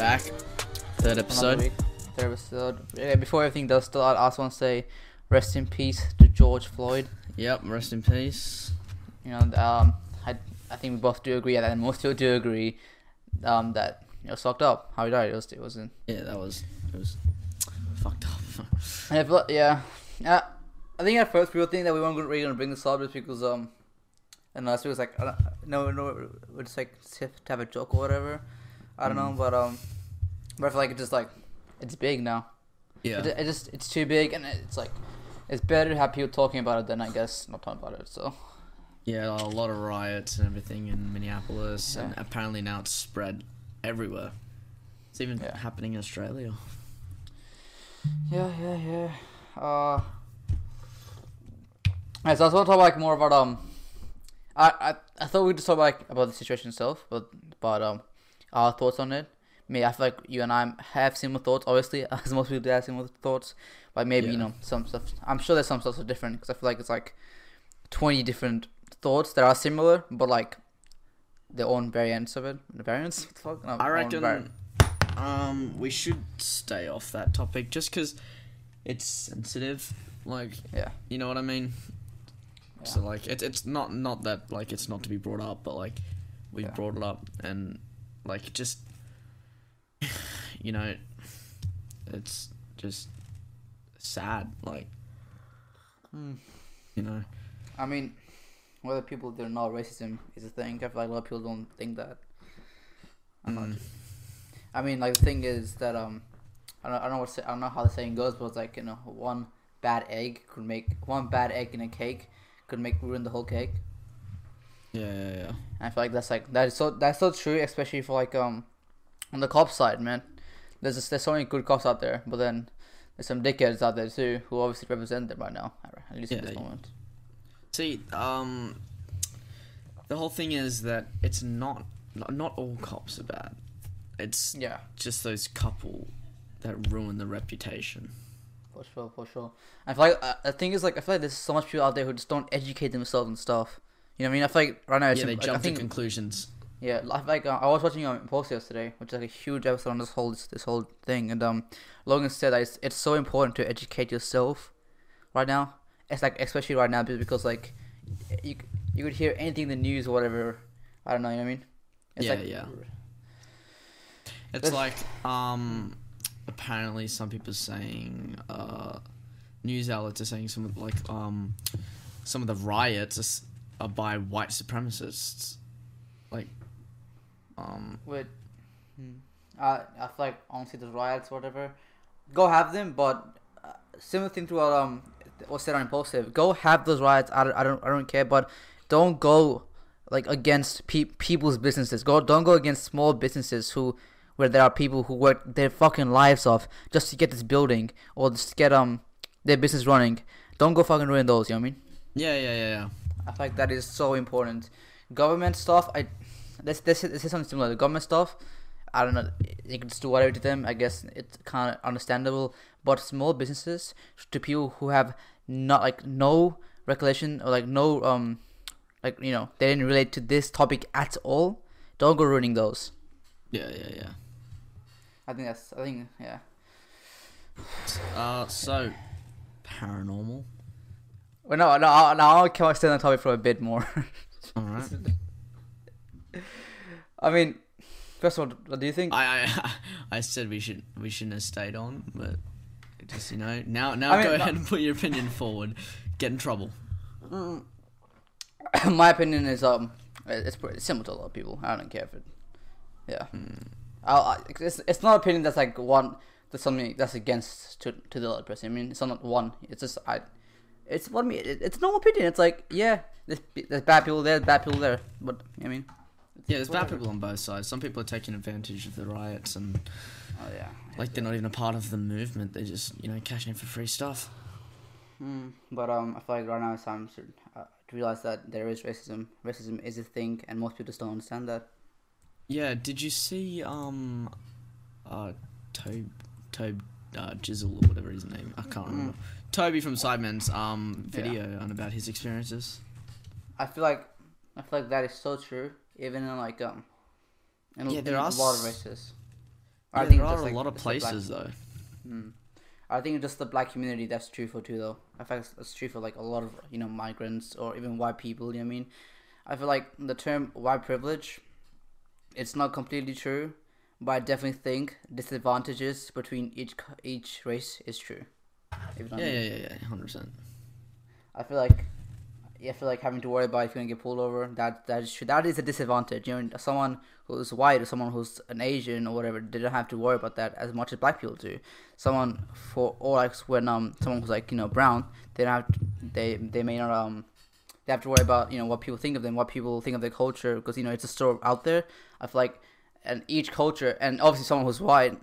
back. Third episode. third episode. Yeah, before everything does start, I also want to say rest in peace to George Floyd. Yep, rest in peace. You know, um, I I think we both do agree, and most people do agree, um, that it was fucked up how he died. It was it wasn't. Yeah, that was it was fucked up. Yeah, yeah. I think at first people think that we weren't really gonna bring this up just because um, and last week was like don't, no no we're just like to have a joke or whatever. I don't know, Mm. but um, but I feel like it's just like it's big now. yeah. It, it just it's too big, and it's like it's better to have people talking about it than I guess not talking about it. So Yeah, a lot of riots and everything in Minneapolis, and apparently now it's spread everywhere. It's even Yeah. happening in Australia. yeah, yeah, yeah. Uh, alright, so I was want to talk like more about um, I I, I thought we'd just talk like about the situation itself, but but um, our thoughts on it. Me, I feel like you and I have similar thoughts. Obviously, as most people do have similar thoughts, but maybe you know some stuff. I'm sure there's some stuff are different because I feel like it's like twenty different thoughts that are similar, but like their own variants of it. The variants? What the fuck? No, I reckon um we should stay off that topic just because it's sensitive. Like Yeah. you know what I mean. Yeah. So like it's it's not not that like it's not to be brought up, but like we Yeah. brought it up and like just you know it's just sad like Hmm. you know I mean, whether people don't racism is a thing. I feel like a lot of people don't think that. I don't. Mm. I mean, like the thing is that um, I don't, I don't know what I don't know how the saying goes, but it's like you know, one bad egg could make one bad egg in a cake could make ruin the whole cake. yeah yeah yeah And I feel like that's like that is so that's so true, especially for like um, on the cop side, man. There's just, there's so many good cops out there, but then there's some dickheads out there too who obviously represent them right now, at least at this Yeah. moment. See, um, the whole thing is that it's not not, all cops are bad. It's Yeah. just those couple that ruin the reputation. For sure, for sure. I feel like uh, the thing is like I feel like there's so much people out there who just don't educate themselves and stuff. You know what I mean? I feel like right now, it's yeah, they like, I jump think, to conclusions. Yeah, like uh, I was watching um, Post yesterday, which is like a huge episode on this whole this, this whole thing, and um, Logan said that it's, it's so important to educate yourself right now. It's like especially right now because like you you could hear anything in the news or whatever. I don't know. You know what I mean? It's Yeah, like, yeah. It's like um, apparently some people saying uh, news outlets are saying some of like um, some of the riots are, are by white supremacists. Like, um, Wait. Hmm. I I feel like honestly the riots or whatever, go have them. But uh, similar thing to what um was said on Impaulsive. Go have those riots. I don't I don't, I don't care. But don't go like against pe- people's businesses. Go don't go against small businesses who where there are people who work their fucking lives off just to get this building or just get um their business running. Don't go fucking ruin those. You know what I mean? yeah, yeah, yeah, yeah. I feel like that is so important. Government stuff, I this this this is something similar. The government stuff, I don't know. You can just do whatever to them. I guess it's kind of understandable. But small businesses, to people who have not like no recollection or like no um, like you know they didn't relate to this topic at all. Don't go ruining those. Yeah, yeah, yeah. I think that's. I think yeah. Uh, so paranormal. Well, no, no, I'll- no. I'll come stay on the topic for a bit more. All right. I mean, first of all, what do you think? I, I I said we should we shouldn't have stayed on, but just you know now now I mean, go no- ahead and put your opinion forward. Get in trouble. my opinion is um it's pretty similar to a lot of people. I don't care if it, yeah. I'll, I, it's it's not opinion that's like one that's something that's against to to the other person. I mean, it's not one. It's just I. It's what I mean. It, it's no opinion. It's like yeah, there's, there's bad people there, bad people there. But I mean, Yeah, there's bad people on both sides. Some people are taking advantage of the riots and Oh yeah. like they're not even a part of the movement. They're just you know cashing in for free stuff. Hmm. But um, I feel like right now it's time to, uh, to realize that there is racism. Racism is a thing, and most people just don't understand that. Yeah, did you see um, uh, Tobe Tobe uh, Jizzle or whatever his name? I can't remember. Tobi from Sidemen's um video on about his experiences. I feel like I feel like that is so true. Even in like um, in, Yeah, there are a lot of races. Yeah, I think there are just, a like, lot of the black- places though. Mm. I think just the black community that's true for too though. I think it's, it's true for like a lot of you know migrants or even white people. You know what I mean? I feel like the term white privilege, it's not completely true, but I definitely think disadvantages between each each race is true. If you know what I Yeah, yeah, yeah, yeah, hundred percent. I feel like I feel like having to worry about if you're gonna get pulled over. That that is. That is a disadvantage. You know, someone who's white or someone who's an Asian or whatever, they don't have to worry about that as much as black people do. Someone for or like when um someone who's like you know brown, they don't have to, they they may not um they have to worry about you know what people think of them, what people think of their culture because you know it's a store out there. I feel like and each culture and obviously someone who's white.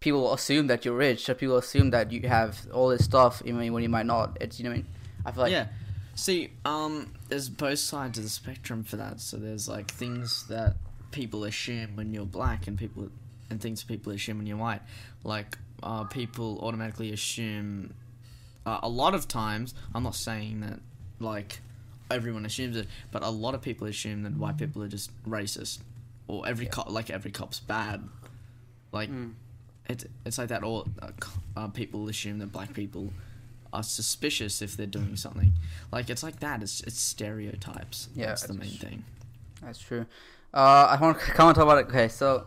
People assume that you're rich, or people assume that you have all this stuff, even when you might not. It's you know, I mean, I feel like yeah. See, um, there's both sides of the spectrum for that. So there's like things that people assume when you're black, and people and things people assume when you're white. Like, uh, people automatically assume. Uh, a lot of times, I'm not saying that like everyone assumes it, but a lot of people assume that white people are just racist, or every cop like every cop's bad. Like, Mm. it, it's like that. All uh, uh, people assume that black people are suspicious if they're doing something. Like it's like that. It's it's stereotypes. Yeah, that's the main thing. That's true. Uh, I want to kind of talk about it. Okay, so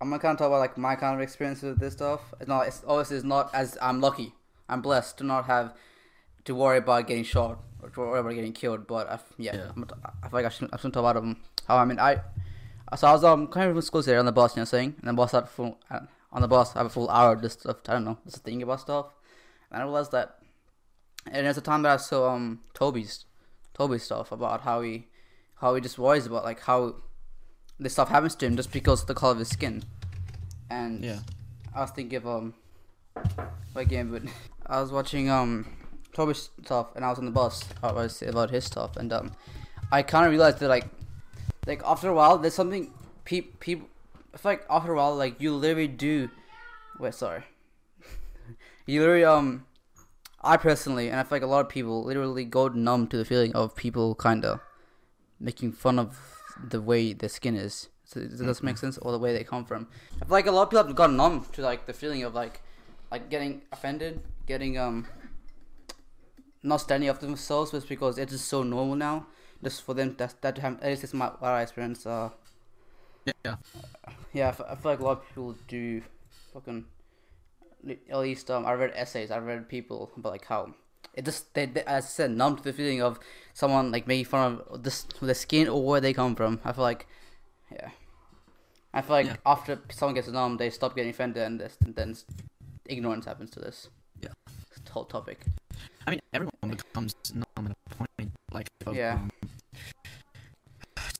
I'm gonna kind of talk about like my kind of experience with this stuff. It's not. It's obviously it's not as I'm lucky. I'm blessed to not have to worry about getting shot or to worry about getting killed. But I, yeah, Yeah. I'm, I feel like I should. I should talk about um how I mean I. So I was um kind of from school today on the bus, you know, saying, and the bus had full uh, on the bus I have a full hour just of I don't know, just thinking about stuff, and I realized that. And there's a time that I saw um Tobi's, Tobi's stuff about how he, how he just worries about like how this stuff happens to him just because of the color of his skin. And Yeah. I was thinking of um what game but I was watching um Tobi's stuff and I was on the bus I was about his stuff and um I kinda realized that like like after a while there's something people people I feel like after a while like you literally do wait sorry. you literally um I personally and I feel like a lot of people literally go numb to the feeling of people kinda making fun of the way their skin is. So does this make sense? Or the way they come from. I feel like a lot of people have gotten numb to like the feeling of like, like getting offended, getting um, not standing up to themselves, just because it's just so normal now. Just for them, that that to have, at least it's my what I experience. Uh, Yeah. yeah, I f- I feel like a lot of people do, fucking. At least um, I read essays. I read people about like how it just they, they as I said numb to the feeling of someone like making fun of this the skin or where they come from. I feel like, yeah, I feel like Yeah. after someone gets numb, they stop getting offended, and, this, and then ignorance happens to this. Yeah. Whole topic. I mean, everyone becomes numb at a point. Like, of, Yeah. um,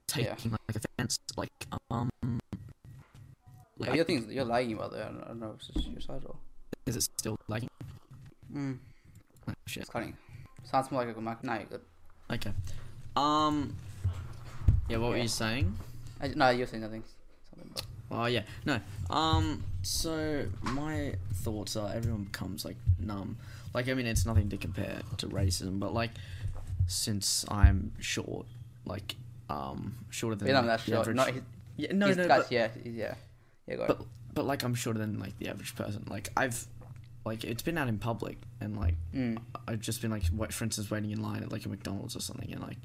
taking like offense. Like, um, like, Yeah, your things you're lagging about there. I don't, I don't know if it's just your side or. Is it still lagging? Mm, Oh, shit. it's cutting. Sounds more like a good mic. Nah, you're good. Okay. Um. Yeah. What were you saying? I, no, you're saying nothing. Oh yeah, no. Um, so my thoughts are everyone becomes like numb. Like I mean, it's nothing to compare to racism, but like since I'm short, like um shorter than not like, that the short. average- Not, he, yeah, no, no, got- but, yeah, yeah, yeah. Go but but like I'm shorter than like the average person. Like I've like it's been out in public and like. Mm. I've just been like, what, for instance, waiting in line at like a McDonald's or something, and like,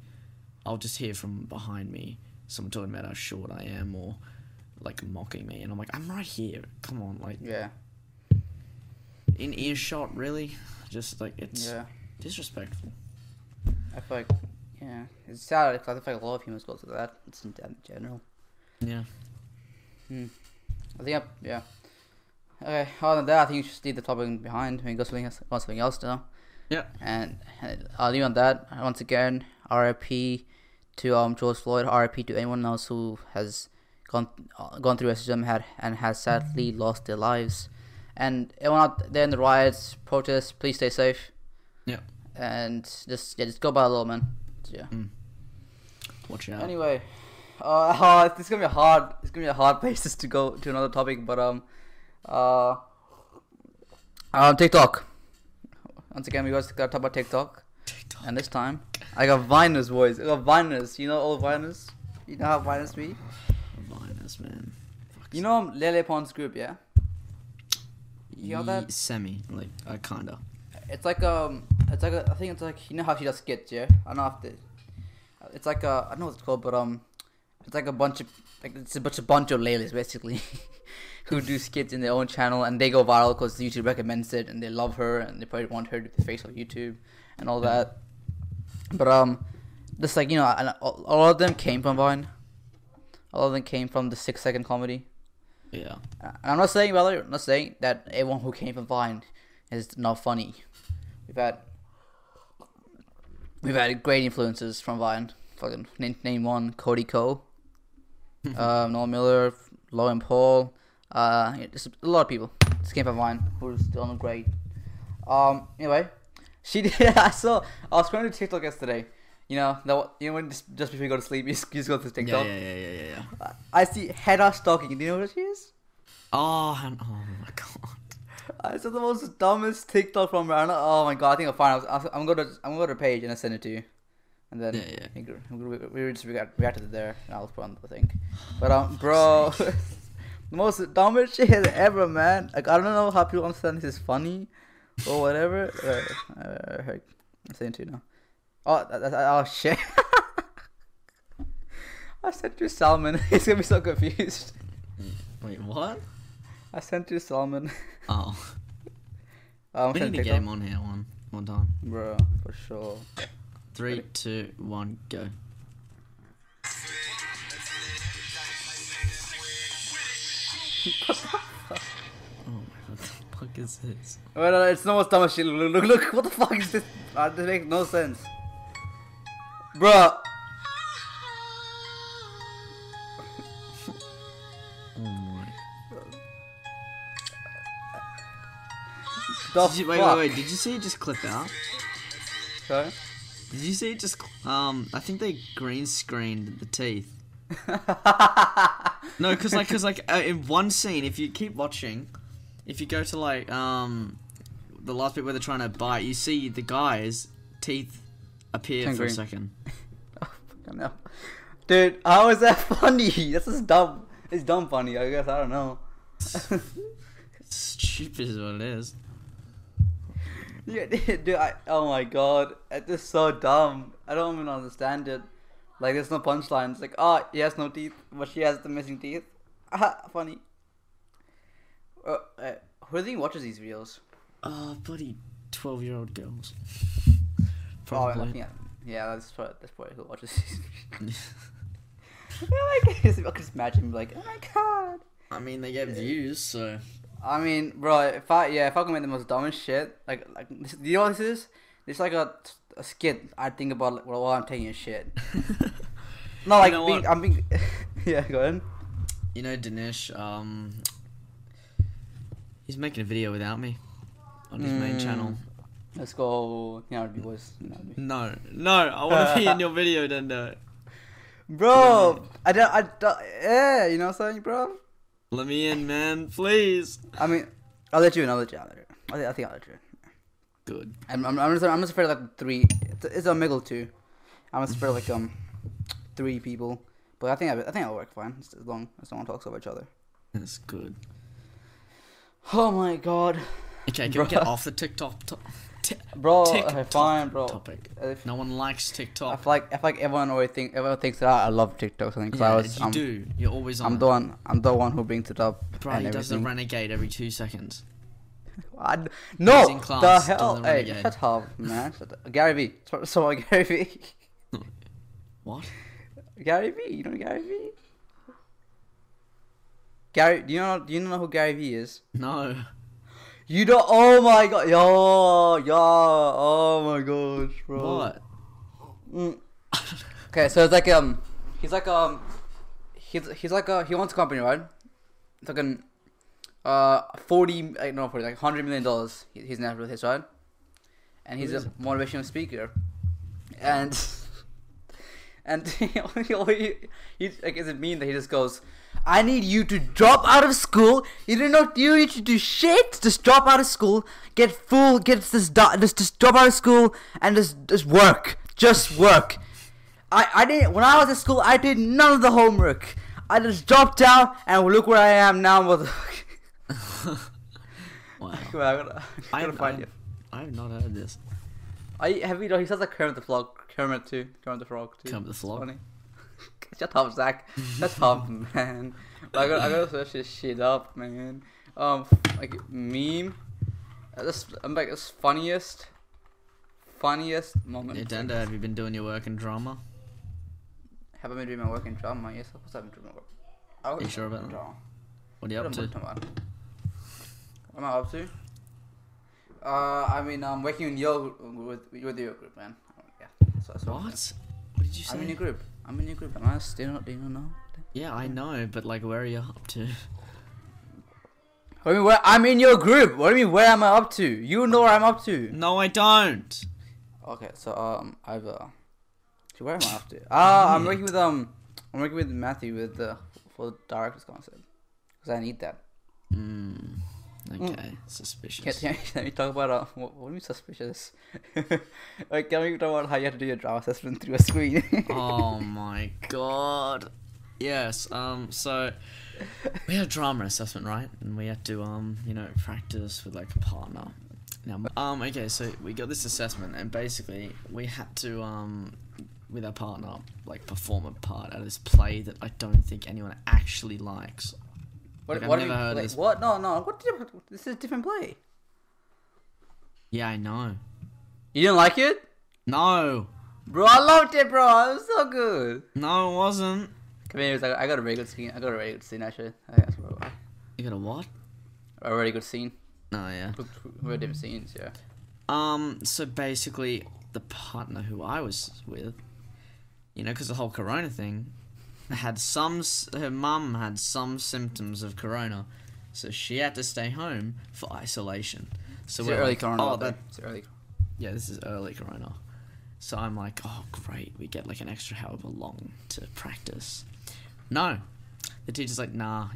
I'll just hear from behind me someone talking about how short I am or like mocking me, and I'm like, I'm right here. Come on, like Yeah, in earshot, really? Just like it's yeah. disrespectful. I feel like, yeah, it's sad because I feel like a lot of humans go through that. It's in, in general. Yeah. Hmm. I think, I, yeah. Okay, other than that, I think you should leave the topic behind. I mean, go something else, go something else now. Yeah. And, and I'll leave on that. Once again, RIP to um George Floyd. RIP to anyone else who has gone uh, gone through racism had and has sadly lost their lives. And everyone out there in the riots, protests, please stay safe. Yeah. And just yeah, just go by the law, man. So, yeah. Watch out. Anyway, uh, uh, it's gonna be a hard. It's gonna be a hard basis to go to another topic, but um, uh, um, TikTok. Once again, we guys gotta talk about TikTok, TikTok. and this time I got Viners, boys. I got Viners. You know all Viners. You know how Viners be. Viners, man. You know um, Lele Pons' group, yeah? You know that? Semi, like uh, kinda. It's like um, it's like a, I think it's like you know how she does skits, yeah. I don't know if the, it's like a I don't know what it's called, but um, it's like a bunch of like it's a bunch of bunch of Leles basically, who do skits in their own channel and they go viral because YouTube recommends it and they love her and they probably want her to be the face of YouTube and all that. But um, this like you know, and a a lot of them came from Vine. A lot of them came from the six second comedy. Yeah. And I'm not saying, way, I'm not saying that everyone who came from Vine is not funny. We've had we've had great influences from Vine. Fucking name, name one: Cody Ko, um, Noel Miller, Logan Paul. Uh, a lot of people came from Vine who are still doing great. Um, anyway, she did. I saw. I was scrolling to TikTok yesterday. You know, that you know when just, just before you go to sleep, you just, you just go to TikTok. yeah, yeah, yeah, yeah, yeah. I see Hannah Stocking. Do you know what she is? Oh, and, oh my god. I saw the most dumbest TikTok from her. Oh my god! I think I'll find. I'll, I'm gonna I'm gonna go to the page and I'll send it to you, and then Yeah, yeah. we, we, we just reacted there, and I'll put on the thing. But um, bro, the most dumbest shit ever, man. Like I don't know how people understand this is funny or whatever. Uh, uh, uh, I'm saying to you now. Oh, that, that, oh shit. I sent you Salmon. He's gonna be so confused. Wait, what? I sent you Salmon. Oh, Um, we need to get him on here one one time. Bro, for sure. Three, two, one, go. oh my god, what the fuck is this? Wait, no, it's the most dumbest shit. Look, look, look, what the fuck is this? Uh, this makes no sense. Bruh. Oh my. The Did you, wait, fuck? wait, wait. Did you see it just clip out? Sorry? Did you see it just? Um, I think they green screened the teeth. No, cause like, cause like, uh, in one scene, if you keep watching, if you go to like, um, the last bit where they're trying to bite, you see the guy's teeth appear Turn for a green. second. Fucking hell. Dude, how is that funny? This is dumb. It's dumb funny, I guess. I don't know. Stupid is what it is. Yeah, dude, I, oh my god. It's just so dumb. I don't even understand it. Like, there's no punchline. It's like, oh, he has no teeth, but she has the missing teeth. Funny. Uh, uh, who do you watches these videos? Oh, bloody twelve-year-old girls. Oh, Probably. yeah, yeah, that's probably, that's probably who watches these. yeah, I guess I could just imagine, like, oh my god. I mean, they get views, so. I mean, bro, if I yeah, if I can make the most dumbest shit, like like this, you know what this is? It's like a, a skit. I think about like, while I'm taking a shit. No, like know being. I'm being. yeah, go ahead. You know, Dinesh, um, he's making a video without me on his main Mm. channel. Let's go. You know, boys. You know, No, no, I want to be in your video, Dendo. bro, I don't, I don't, yeah, you know what I'm saying, bro. Let me in, man, please. I mean, I'll let you in. I'll let you. I'll let you. I think, I think I'll let you. in. Good. I'm, I'm, I'm just, I'm just afraid of like three. It's, it's a middle two. I'm just afraid of like um, three people. But I think I, I think it'll work fine as long as no one talks over each other. That's good. Oh my god, Okay, can we get off the TikTok to- ti- bro. TikTok okay, fine, bro. topic? If, No one likes I TikTok. feel like I feel like everyone always think everyone thinks that I love TikTok something yeah, I was you I'm, do. You're always on. I'm it. the one I'm the one who brings it up Bro, and he does the renegade every two seconds. I, no, the hell, the hey, shut up, man. Shut up. Gary V. So, so Gary V. What? Gary V. You know Gary V. Gary, do you know do you know who Gary V is? No. You don't. Oh my god, yo, yo, oh my gosh, bro. What? Mm. Okay, so it's like um, he's like um, he's he's like a he owns a company, right? It's like an uh forty, uh, no forty, like hundred million dollars. He's net worth his right, and he's a motivational speaker, and and he, he, he like is it mean that he just goes, I need you to drop out of school. You do not you need to do shit. Just drop out of school, get full, get this just just drop out of school and just just work, just work. I, I didn't when I was at school I did none of the homework. I just dropped out and look where I am now, motherfucker. Wow. Come on, I gotta, I I, gotta find I, you. I have not heard this. I have you know he sounds like Kermit the Frog, Kermit too, Kermit the Frog too. Kermit the Frog? funny. Shut up, Zach. Shut up, man. I gotta, I gotta search this shit up, man. Um, like meme. This I'm like this funniest, funniest moment. Danda, have you been doing your work in drama? Have I been doing my work in drama? Yes, of course I've been doing my work. I you sure about that? drama. What are you up to? Talking about? What am I up to? Uh, I mean, I'm working in your with with your group, man. Yeah. So, so What? What did you say? I'm in your group. I'm in your group. Am I still not? Do you know? Yeah, I know, but like, where are you up to? You mean, where, I'm in your group. What do you mean? Where am I up to? You know where I'm up to. No, I don't. Okay, so um, I've uh, so where am I up to? Ah, I'm working with um, I'm working with Matthew with the for the director's concept because I need that. Mm, okay, suspicious. Can, can, can we talk about uh, what, what do you mean suspicious? like, can we talk about how you have to do your drama assessment through a screen? oh my god. Yes. Um. So we had a drama assessment, right? And we had to um, you know, practice with like a partner. Now, um. Okay. So we got this assessment, and basically we had to um, with our partner, like perform a part out of this play that I don't think anyone actually likes. What? Like, I've what never you heard this- What? No, no. What? Did you, this is a different play. Yeah, I know. You didn't like it, No. bro? I loved it, bro. It was so good. No, it wasn't. Come here, I got, I got a very good scene. I got a very good scene actually. I think that's probably You got a what? a very good scene. No, yeah. Very different scenes, yeah. Um, so basically, the partner who I was with, you know, because the whole corona thing, had some, her mum had some symptoms of corona, so she had to stay home for isolation. So we're early like, corona. oh, though. that, early. yeah, this is early corona. So I'm like, oh, great, we get like an extra however long to practice. No, the teacher's like, nah,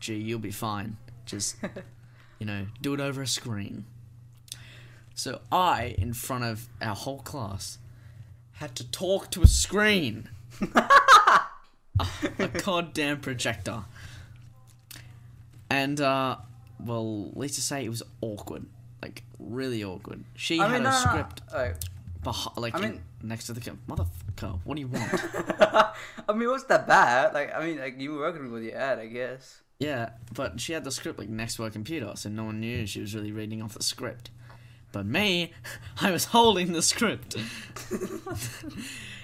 gee, you'll be fine. Just, you know, do it over a screen. So I, in front of our whole class, had to talk to a screen. a, goddamn projector. And, uh, well, let's just say it was awkward. Like, really awkward. She I had mean, a no, no, no. script behi- like I mean- next to the com- motherfucker. What do you want? I mean, what's that bad? Like, I mean, like you were working with your ad, I guess. yeah, but she had the script like next to her computer, so no one knew she was really reading off the script. But me, I was holding the script,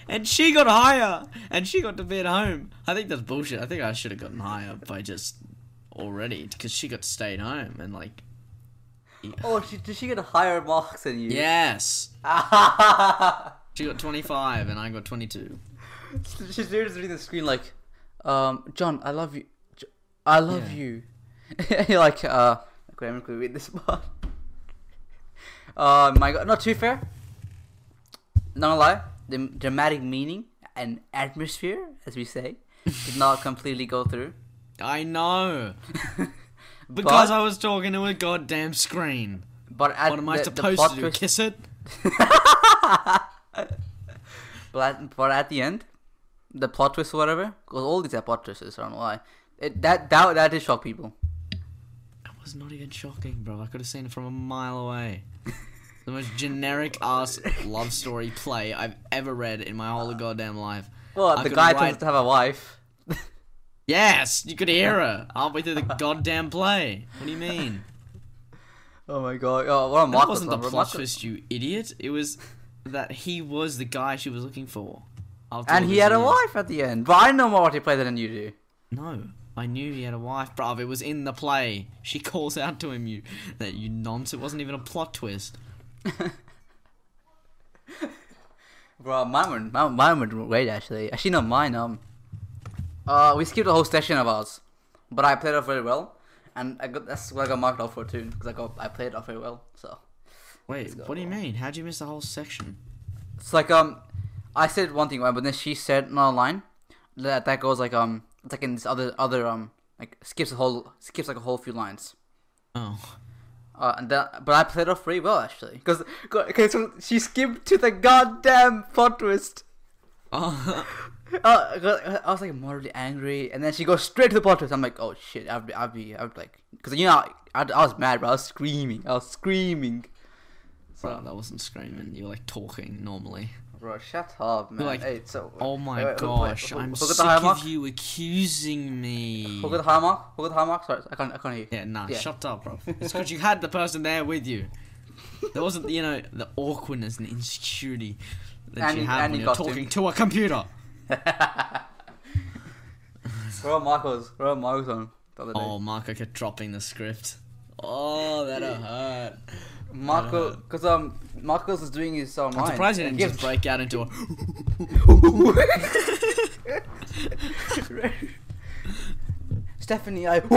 and she got higher, and she got to be at home. I think that's bullshit. I think I should have gotten higher by just already because she got to stay at home and like. Oh, she, did she get a higher marks than you? Yes, she got twenty five, and I got twenty two. She's there just reading the screen like, um, John, I love you. I love Yeah. you. You're like, uh, okay, I'm gonna read this part. Uh, my God, not too fair. Not gonna lie, the dramatic meaning and atmosphere, as we say, did not completely go through. I know. Because But- I was talking to a goddamn screen. But at What am I the, the supposed to do? twist- Kiss it? But at, but at the end, the plot twist or whatever, because all these are plot twists, I don't know why. It, that that that did shock people. It was not even shocking, bro. I could have seen it from a mile away. the most generic ass love story play I've ever read in my whole goddamn life. Well, I the guy write- turns to have a wife. Yes, you could hear her halfway through the goddamn play. What do you mean? Oh my god! Oh, what a That wasn't the plot twist, you idiot. It was that he was the guy she was looking for. And he had a wife at the end. But I know more what he played than you do. No, I knew he had a wife, bruv. It was in the play. She calls out to him, "You that you nonce." It wasn't even a plot twist. Bro, mine went, mine, mine went great actually. Actually, no, mine um, uh, we skipped a whole section of ours, but I played off very well, and I got that's what I got marked off for too, because I got I played off very well. So Wait, what do you mean? How'd you miss the whole section? it's like um, I said one thing right, but then she said another line that that goes like um, it's like in this other other um, like skips a whole skips like a whole few lines. Oh, Uh, and that, but I played off pretty well actually, because okay, so she skipped to the goddamn plot twist. oh Uh, I was like moderately angry, and then she goes straight to the plot twist. I'm like, oh shit, I'd be, I'd be, I'd be like, because you know, I, I was mad, bro. I was screaming, I was screaming. Bro, that wasn't screaming. You were like talking normally. Bro, shut up, man. like, hey, so, Oh my wait, wait, gosh, I'm who got the sick of you accusing me. Who got the high mark? Who got the high mark? Sorry, I can't, I can't hear. Yeah, nah, Yeah. shut up, bro. It's because you had the person there with you. There wasn't, you know, the awkwardness and insecurity that And you have when you you're talking to a computer. Bro, Marcos, bro, Marcos on the other day. Oh, Marco kept dropping the script. Oh, that hurt. Marco, because um, Marcos is doing his um. I'm surprised he didn't just break out into a. Stephanie, I.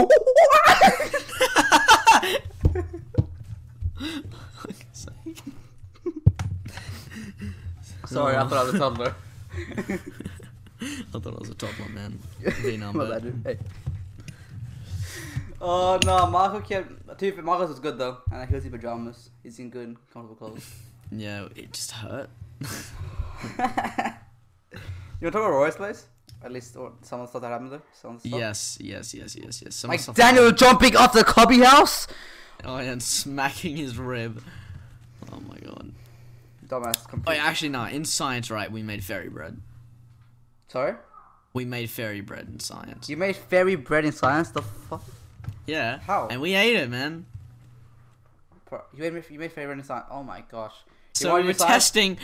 Sorry, I thought I was a toddler. I thought I was a toddler, man. Being My number. bad, dude. Hey. Oh no, Marco kept. To be Marcos was good though, and he was in pajamas. He's in good, comfortable clothes. Yeah, it just hurt. you want to talk about Roy's place? At least, or some of the stuff that happened there. Some of the stuff. Yes, yes, yes, yes, yes. Like Daniel jumping off the cubby house. Oh, and smacking his rib. Oh my god. Dumbass. Oh, yeah, actually, no. In science, right, we made fairy bread. Sorry. We made fairy bread in science. You made fairy bread in science. The fuck? Yeah. How? And we ate it, man. You made you made fairy bread in science. Oh my gosh. You So we were testing.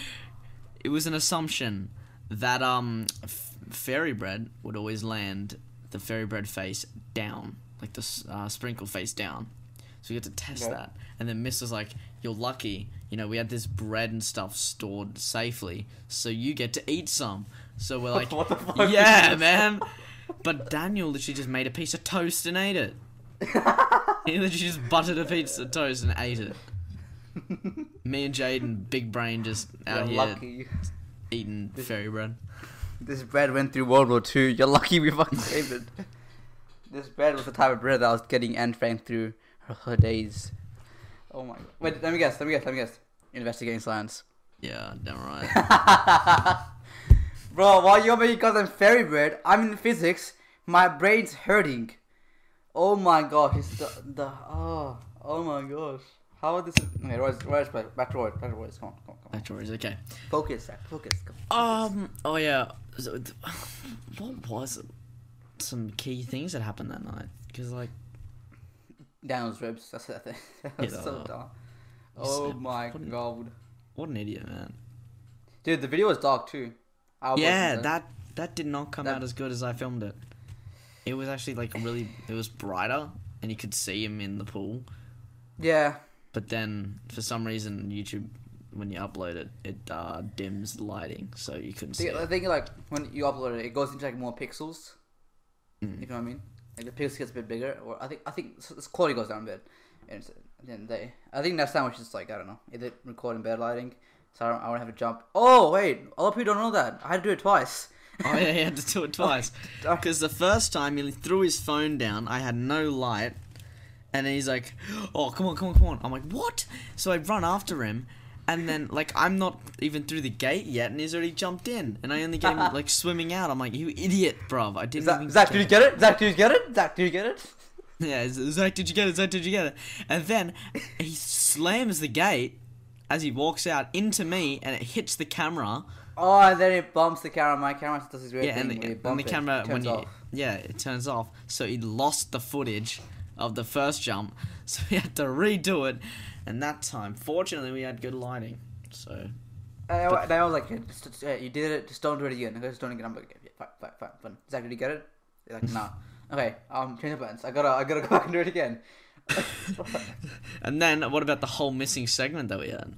It was an assumption that um f- fairy bread would always land the fairy bread face down, like the uh, sprinkle face down. So we had to test Okay. that, and then Miss was like, "You're lucky, you know, we had this bread and stuff stored safely, so you get to eat some." So we're like, What the fuck? "Yeah, man." But Daniel literally just made a piece of toast and ate it. He literally just buttered a piece of toast and ate it. Me and Jaden, big brain, just out You're here lucky. eating fairy bread. This bread went through World War Two. You're lucky we fucking saved it. This bread was the type of bread that was getting Anne Frank through her, her days. Oh my god. Wait, let me guess, let me guess, let me guess. Investigating science. Yeah, damn right. Bro, while you're making goddamn fairy bread, I'm in physics. My brain's hurting. Oh my gosh, it's the, the oh, oh my gosh. How is this? Okay, Royce, Royce, back back to Royce, back to. Come on, come on, come on. Actually, it's okay. Focus, Zach, focus. Come on. Um. Oh yeah. So, what was some key things that happened that night? Because like, Daniel's ribs. That's that thing. That was Yeah. so dumb. Oh my what an- god, what an idiot, man. dude, the video was dark too. I yeah, that that did not come That- out as good as I filmed it. It was actually like really. It was brighter, and you could see him in the pool. Yeah, But then, for some reason, YouTube, when you upload it, it uh, dims the lighting, so you couldn't see I it. think like when you upload it, it goes into like more pixels. Mm. You know what I mean? Like the pixels gets a bit bigger, or I think I think s- s- quality goes down a bit. And it's- at the end of the day, I think next time we should just like I don't know, either record in bad lighting, so I don't, I don't have to jump. Oh wait, a lot of people don't know that I had to do it twice. Oh yeah, he had to do it oh, twice. Oh. Because the first time he threw his phone down, I had no light, and then he's like, "Oh, come on, come on, come on!" I'm like, "What?" So I run after him, and then like I'm not even through the gate yet, and he's already jumped in, and I only get him uh-uh. like swimming out. I'm like, "You idiot, bruv! I didn't Zach. Zach, did you get it? Zach, did you get it? Zach, did you get it? Yeah, Zach, did you get it? Zach, did you get it? And then he slams the gate as he walks out into me, and it hits the camera. Oh, and then it bumps the camera. My camera does this weird Yeah, thing and where the, and the it, camera it when you off. yeah it turns off, so he lost the footage of the first jump, so he had to redo it. And that time, fortunately, we had good lighting. So And I, and I was like, "Yeah, yeah, you did it, just don't do it again. Just don't again. I'm like, yeah, fine, fine, fine, fine. Zach, did you get it? They're like, nah. okay, um, change the plans. I gotta, I gotta go back and do it again. and then what about the whole missing segment that we had?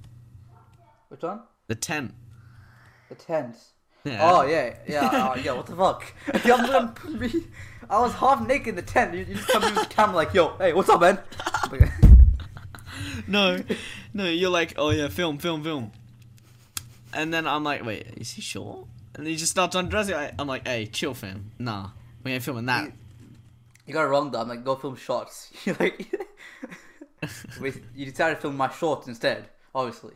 Which one? The tent. The tent. Yeah. Oh yeah, yeah, oh, yeah. What the fuck? I'm gonna put me. I was half naked in the tent. You, you just come with the camera like, yo, hey, what's up, man? No, no, you're like, oh yeah, film, film, film. And then I'm like, wait, is he sure? And then he just starts undressing. I- I'm like, hey, chill, fam. Nah, we ain't filming that. you got it wrong though. I'm like, go film shots. You're like, Wait, you decided to film my shorts instead, obviously.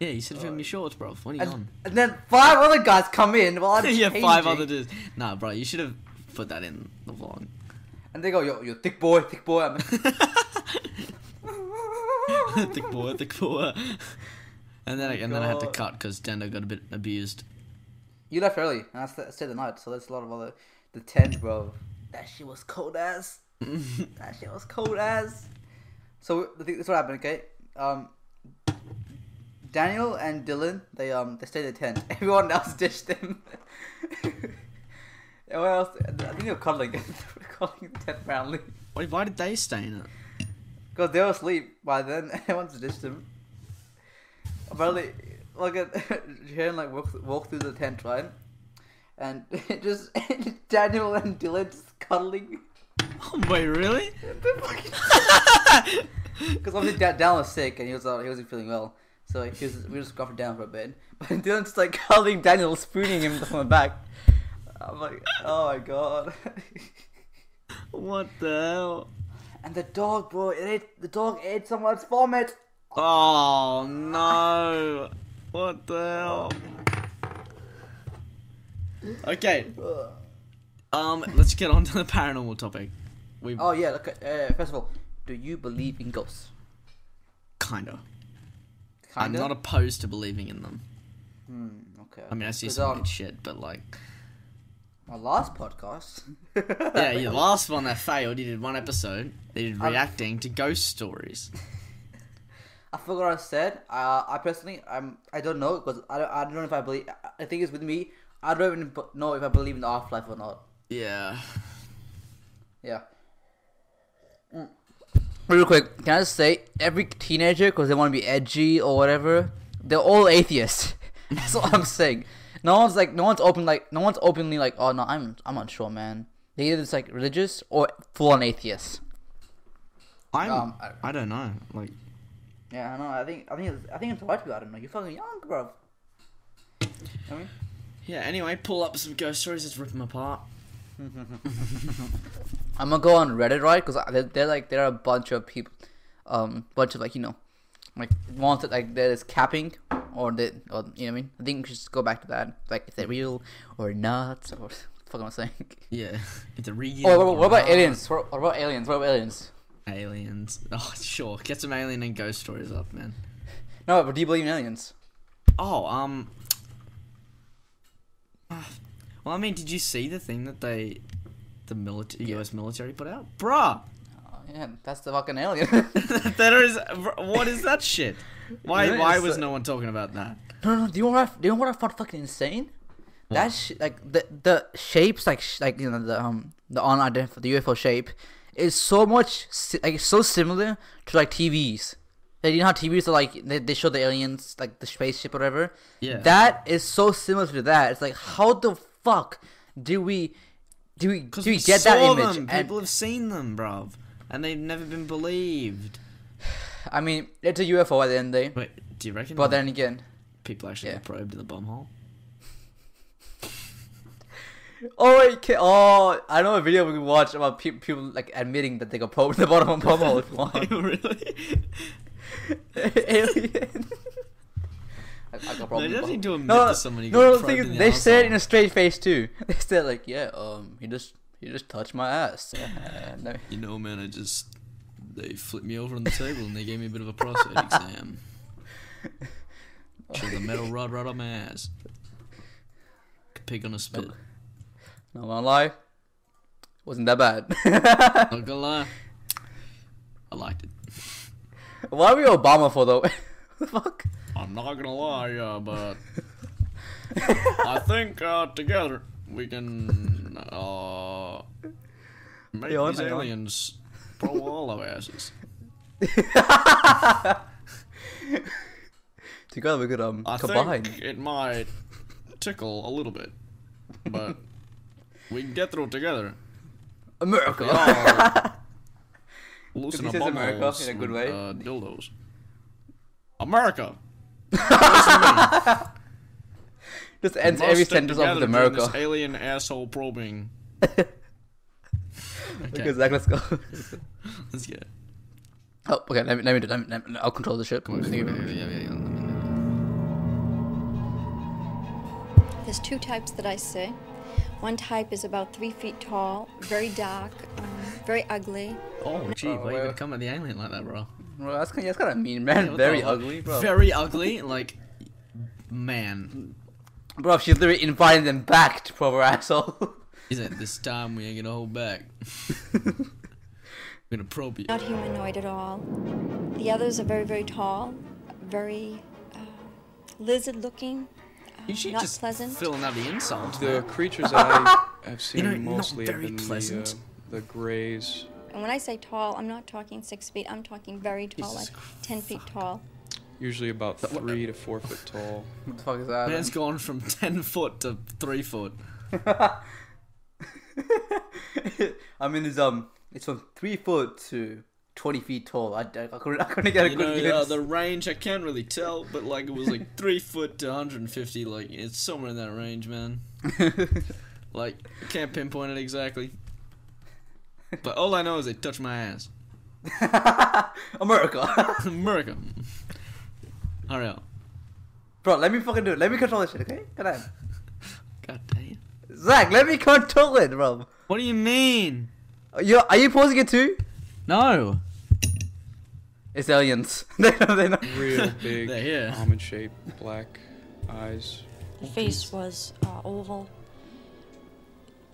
Yeah, you should have filmed your shorts, bro. What are you on? And, and then five other guys come in while I'm yeah, five other dudes. Nah, bro, you should have put that in the vlog. And they go, yo, yo, thick boy, thick boy. I'm thick boy, thick boy. And then, I, and then I had to cut because Dendo got a bit abused. You left early, and I sta- I stayed the night, so there's a lot of other. The tent, bro. That shit was cold as. that shit was cold as. So this what happened, okay? Um, Daniel and Dylan, they um they stayed in the tent. Everyone else ditched them. Everyone else, I think they were cuddling, they were cuddling in the tent apparently. Why, why did they stay in it? Because they were asleep by then. Everyone's ditched them. Apparently, look at Sharon like walk walk through the tent, right? And just Daniel and Dylan just cuddling. Oh, wait, really? Because obviously Dan, Dan was sick and he was uh, he wasn't feeling well, so he was we just going down for a bit. But Dylan's like cuddling Daniel, spooning him on the back. I'm like, oh my god. What the hell? and the dog, bro, it ate the dog ate someone's vomit. Oh, no. What the hell? Okay, um, let's get on to the paranormal topic. We Oh yeah, look. at- Uh, first of all, do you believe in ghosts? kinda. I'm Kinda? not opposed to believing in them. Hmm, okay. I mean, I see some um, good shit, but like, My last podcast. yeah, your last one that failed, you did one episode. They did I'm- reacting to ghost stories. I forgot what I said. Uh, I personally, I'm, I don't know because I don't, I don't know if I believe. I think it's with me. I don't even know if I believe in the afterlife or not. Yeah. Yeah. Mm. Real quick, can I just say every teenager because they want to be edgy or whatever, they're all atheists. That's what I'm saying. No one's like, no one's open like, no one's openly like, oh no, I'm, I'm unsure, man. They either just like religious or full on atheists. I'm. Um, I- I don't know. Like, Yeah, I know. I think, I think, it's, I think it's right. I don't know. You're fucking young, bro. I mean. yeah. Anyway, pull up some ghost stories. Let's rip them apart. I'm gonna go on Reddit, right? Because they're, they're like there are a bunch of people, um, bunch of like you know, like ones that like there is capping or the or you know what I mean. I think we should just go back to that, like if they're real or not, or what the fuck am I saying? Yeah. It's a real. Oh, what, what about aliens? What, what about aliens? What about aliens? Aliens. Oh, sure. Get some alien and ghost stories up, man. No, but do you believe in aliens? Oh, um. Well, I mean, did you see the thing that they, the military, U.S. military put out, bruh? Oh, yeah, that's the fucking alien. that is, what is that shit? Why, why was no one talking about that? No, no. Do you know what? I, do you know what I found fucking insane? That sh- like the the shapes like sh- like you know the um the unidentified the UFO shape is so much like so similar to like TVs. Like, you know how TVs are like they, they show the aliens like the spaceship or whatever. Yeah. That is so similar to that. It's like how the fuck do we do we do we, we get that image? them. People have seen them, bruv, and they've never been believed. I mean, it's a UFO at the end of day. Wait, do you reckon? But then again, people actually yeah. get probed in the bum hole. Oh, wait, oh! I know a video we can watch about pe- people like admitting that they got probed in the bottom of a bomb hole if you want. really? Alien. I, I got No, probed you in the don't bottom. need to admit No, to someone you no, no. The thing is, the they said it in a straight face too. They said like, "Yeah, um, he just he just touched my ass." And You know, man, I just they flipped me over on the table and they gave me a bit of a prostate exam. Shoved the metal rod right up my ass. Pig on a spit. Not gonna lie, wasn't that bad. Not gonna lie, I liked it. Why are we Obama for though? the fuck? I'm not gonna lie, uh, but I think uh, together we can uh, make on, these aliens pro all our asses. Together we could um I combine. think it might tickle a little bit, but we can get through it together. America. Loosen he our says bum America in a good way. Uh, dildos. America. This ends every sentence of the miracle. This alien asshole probing. okay. okay, Zach, let's go. let's get it. Oh, okay. Let me, let me do. Let me, let me, I'll control the ship. On, yeah, yeah, yeah, There's two types that I see. One type is about three feet tall, very dark, um, very ugly. Oh, gee, why you oh, gonna come at the alien like that, bro? Bro, that's kind, of, that's kind of mean, man. What Very ugly, bro. Very ugly, like, man. Bro, she's literally inviting them back to proper asshole. Is it this time we ain't gonna hold back? We're gonna probe you. Not humanoid at all. The others are very, very tall, very uh, lizard-looking, uh, not just pleasant. filling out the insults. The creatures I have seen know, not mostly have very been pleasant. the, uh, the greys. And when I say tall, I'm not talking six feet. I'm talking very tall, Jesus like ten feet tall. Usually about three to four foot tall. what the fuck is that? Man's gone from 10 foot to 3 foot. I mean, it's um, it's from three foot to twenty feet tall. I, I, I couldn't, I couldn't get a You good know, uh, the range, I can't really tell, but like it was like 3 foot to 150. Like, it's somewhere in that range, man. Like, can't pinpoint it exactly. But all I know is they touched my ass. America, America. Hurry up. bro. Let me fucking do it. Let me control this shit, okay? Come on, God damn. Zach. Let me control it, bro. What do you mean? You are you pausing it too? No. It's aliens. they know. They know. Real big, They're here. almond shaped, black eyes. The face was uh, oval.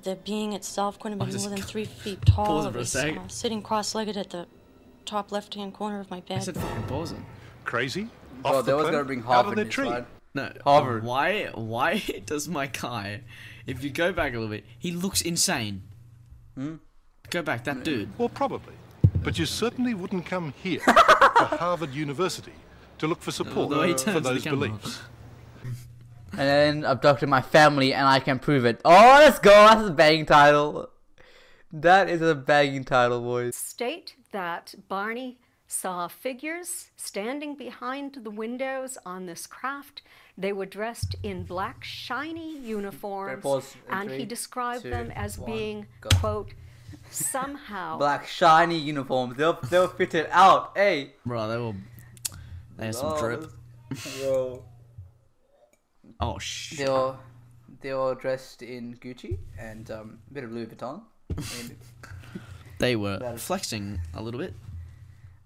The being itself couldn't have been more than three feet tall. pause it It for a was sec. uh, sitting cross-legged at the top left-hand corner of my bed. I said fucking pause it. Crazy? Bro, Off they the was plan? gonna bring Out Harvard of the tree. slide. No, Harvard. Why? Why does my guy? If you go back a little bit, he looks insane. Hmm? Go back, that dude. Well, probably. But you certainly wouldn't come here to Harvard University to look for support the way he for turns to those camera. beliefs. And then abducted my family, and I can prove it. Oh, let's go. That's a banging title. That is a banging title, boys. state that Barney saw figures standing behind the windows on this craft. They were dressed in black, shiny uniforms, pause in and he described two, them as one, being, go. quote, somehow Black shiny uniforms. They'll they'll fit it out. Hey. Bro, they were. They had some drip. Bro. Oh shit. They all they all dressed in Gucci and um, a bit of Louis Vuitton. And, They were is- flexing a little bit,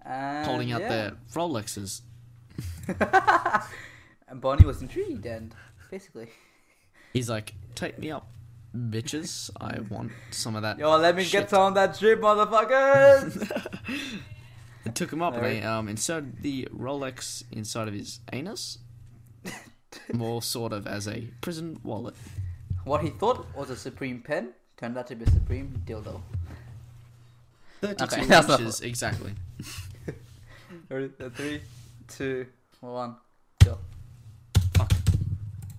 and holding out yeah. their Rolexes. And Bonnie was intrigued, and basically, He's like, "Take me up, bitches. I want some of that." yo, let me shit." get some of that drip, motherfuckers. They took him up and they um, inserted the Rolex inside of his anus, more sort of as a prison wallet. what he thought was a supreme pen turned out to be a supreme dildo. Thirty-two Okay, that's not- inches exactly. Ready? Three, two, one, go. Fuck,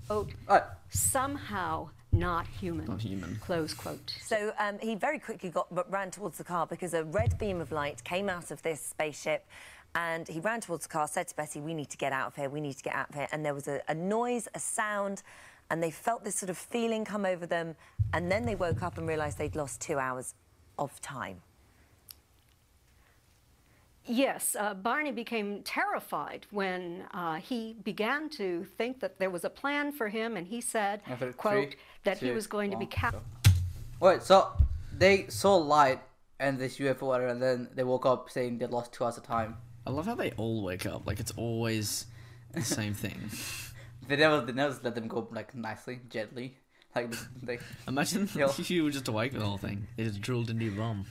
quote, Alright. somehow not human, not human. close quote. So um, he very quickly got ran towards the car because a red beam of light came out of this spaceship. And he ran towards the car, said to Bessie, We need to get out of here, we need to get out of here. And there was a, a noise, a sound, and they felt this sort of feeling come over them. And then they woke up and realised they'd lost two hours of time. Yes, uh, Barney became terrified when uh, he began to think that there was a plan for him, and he said, After quote, three, that he was going to be captured." cap- go. Wait, so they saw light and this UFO and then they woke up saying they lost two hours of time. I love how they all wake up. Like it's always the same thing. They never, they never let them go like nicely, gently, like they. Imagine Yo. if you were just awake for the whole thing. They just drilled into your bum.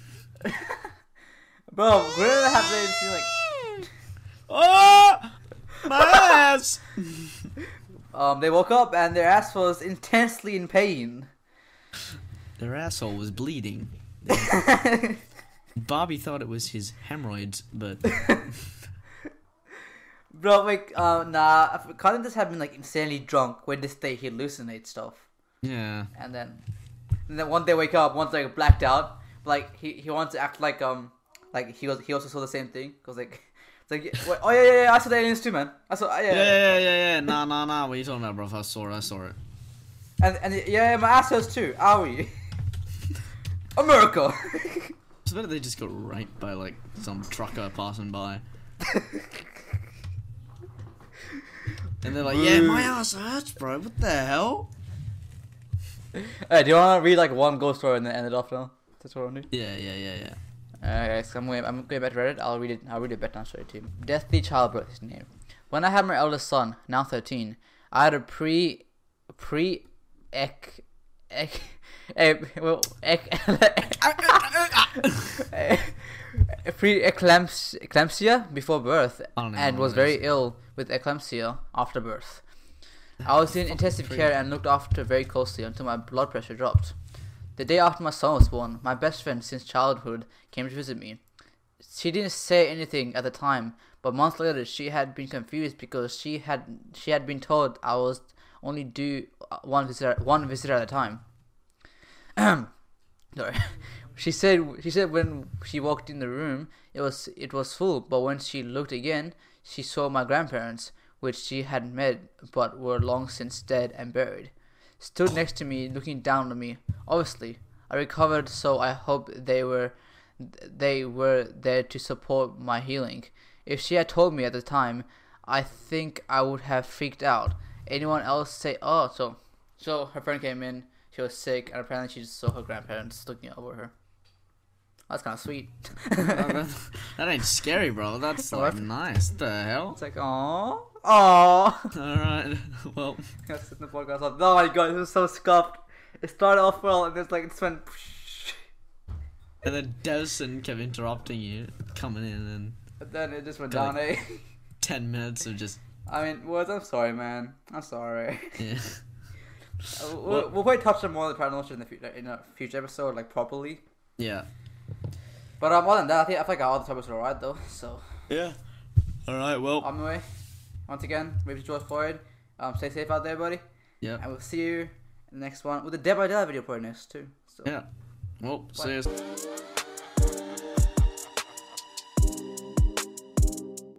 Bro, it have been see, like Oh, my ass! um they woke up and their ass was intensely in pain. Their asshole was bleeding. Barbie thought it was his hemorrhoids, but Bro, like, uh, nah, Colin just had been like insanely drunk when this day he hallucinates stuff, yeah. and then, and then one day wake up, once like blacked out, like he he wants to act like um, like he was he also saw the same thing, cause like, it's like oh yeah yeah yeah I saw the aliens too man, I saw uh, yeah, Yeah, yeah, yeah, yeah. Nah, nah, nah. What are you talking about, bro? I saw it. I saw it. and and yeah, yeah my ass hurts too, owie, America. It's better they just got raped by like some trucker passing by. And they're like, yeah, my ass hurts, bro. What the hell? Hey, do you want to read like one ghost story and then end it off now? That's what I want to do. Yeah, yeah, yeah, yeah. Alright, guys, I'm going. I'm going back to Reddit. I'll read it. I'll read a bedtime story to you. Deathly childbirth is name. When I had my eldest son, now 13, I had a pre, pre, ec, ec, well, ec, pre eclampsia before birth, I don't know and was very ill with eclampsia after birth. I was in intensive care and looked after very closely until my blood pressure dropped. The day after my son was born, my best friend since childhood came to visit me. She didn't say anything at the time, but months later she had been confused because she had she had been told I was only due uh, one visitor one visitor at a time. Sorry. She said she said when she walked in the room it was it was full, but when she looked again, she saw my grandparents, which she had met but were long since dead and buried. Stood next to me looking down on me. Obviously i recovered so i hope they were they were there to support my healing. If she had told me at the time i think i would have freaked out. Anyone else say oh so so her friend came in she was sick and apparently she just saw her grandparents looking over her that's kind of sweet that that ain't scary, bro. That's like nice. The hell? it's like oh oh All right. Well, That's in the podcast. Like, oh my god, this was so scuffed. It started off well, and it's like it went. and then Dawson kept interrupting you, coming in, and But then it just went down. Eh? ten minutes of just I mean, Woods, I'm sorry, man. I'm sorry. yeah. We'll, we'll probably touch on more of the paranormal shit in the future, in a future episode, like properly. Yeah. But um, other than that, I think I think our other topics are alright though. So Yeah. All right. Well. on my way. Once again, maybe George Floyd. Um, stay safe out there, buddy. yeah. And we'll see you in the next one with the Dead by Daylight video probably next too. So. Yeah. Well. See you.